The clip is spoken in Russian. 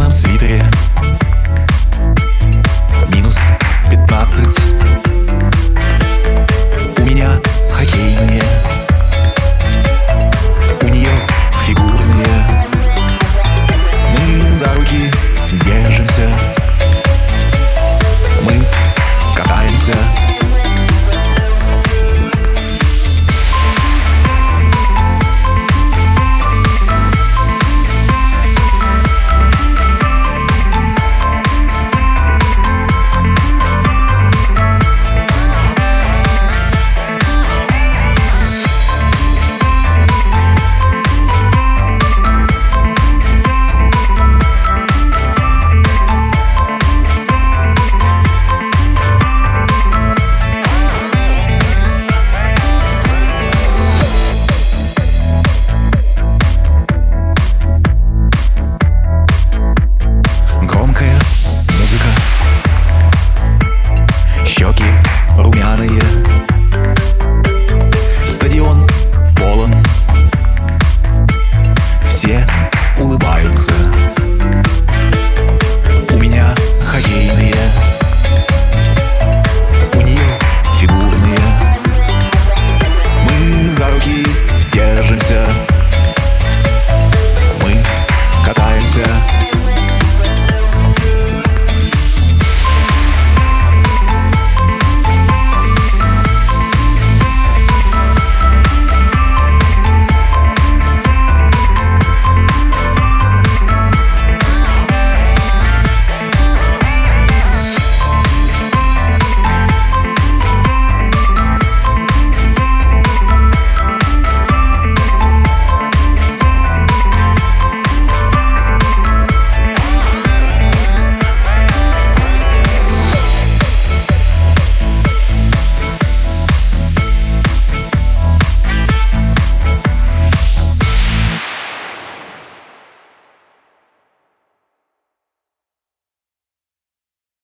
красном свитере.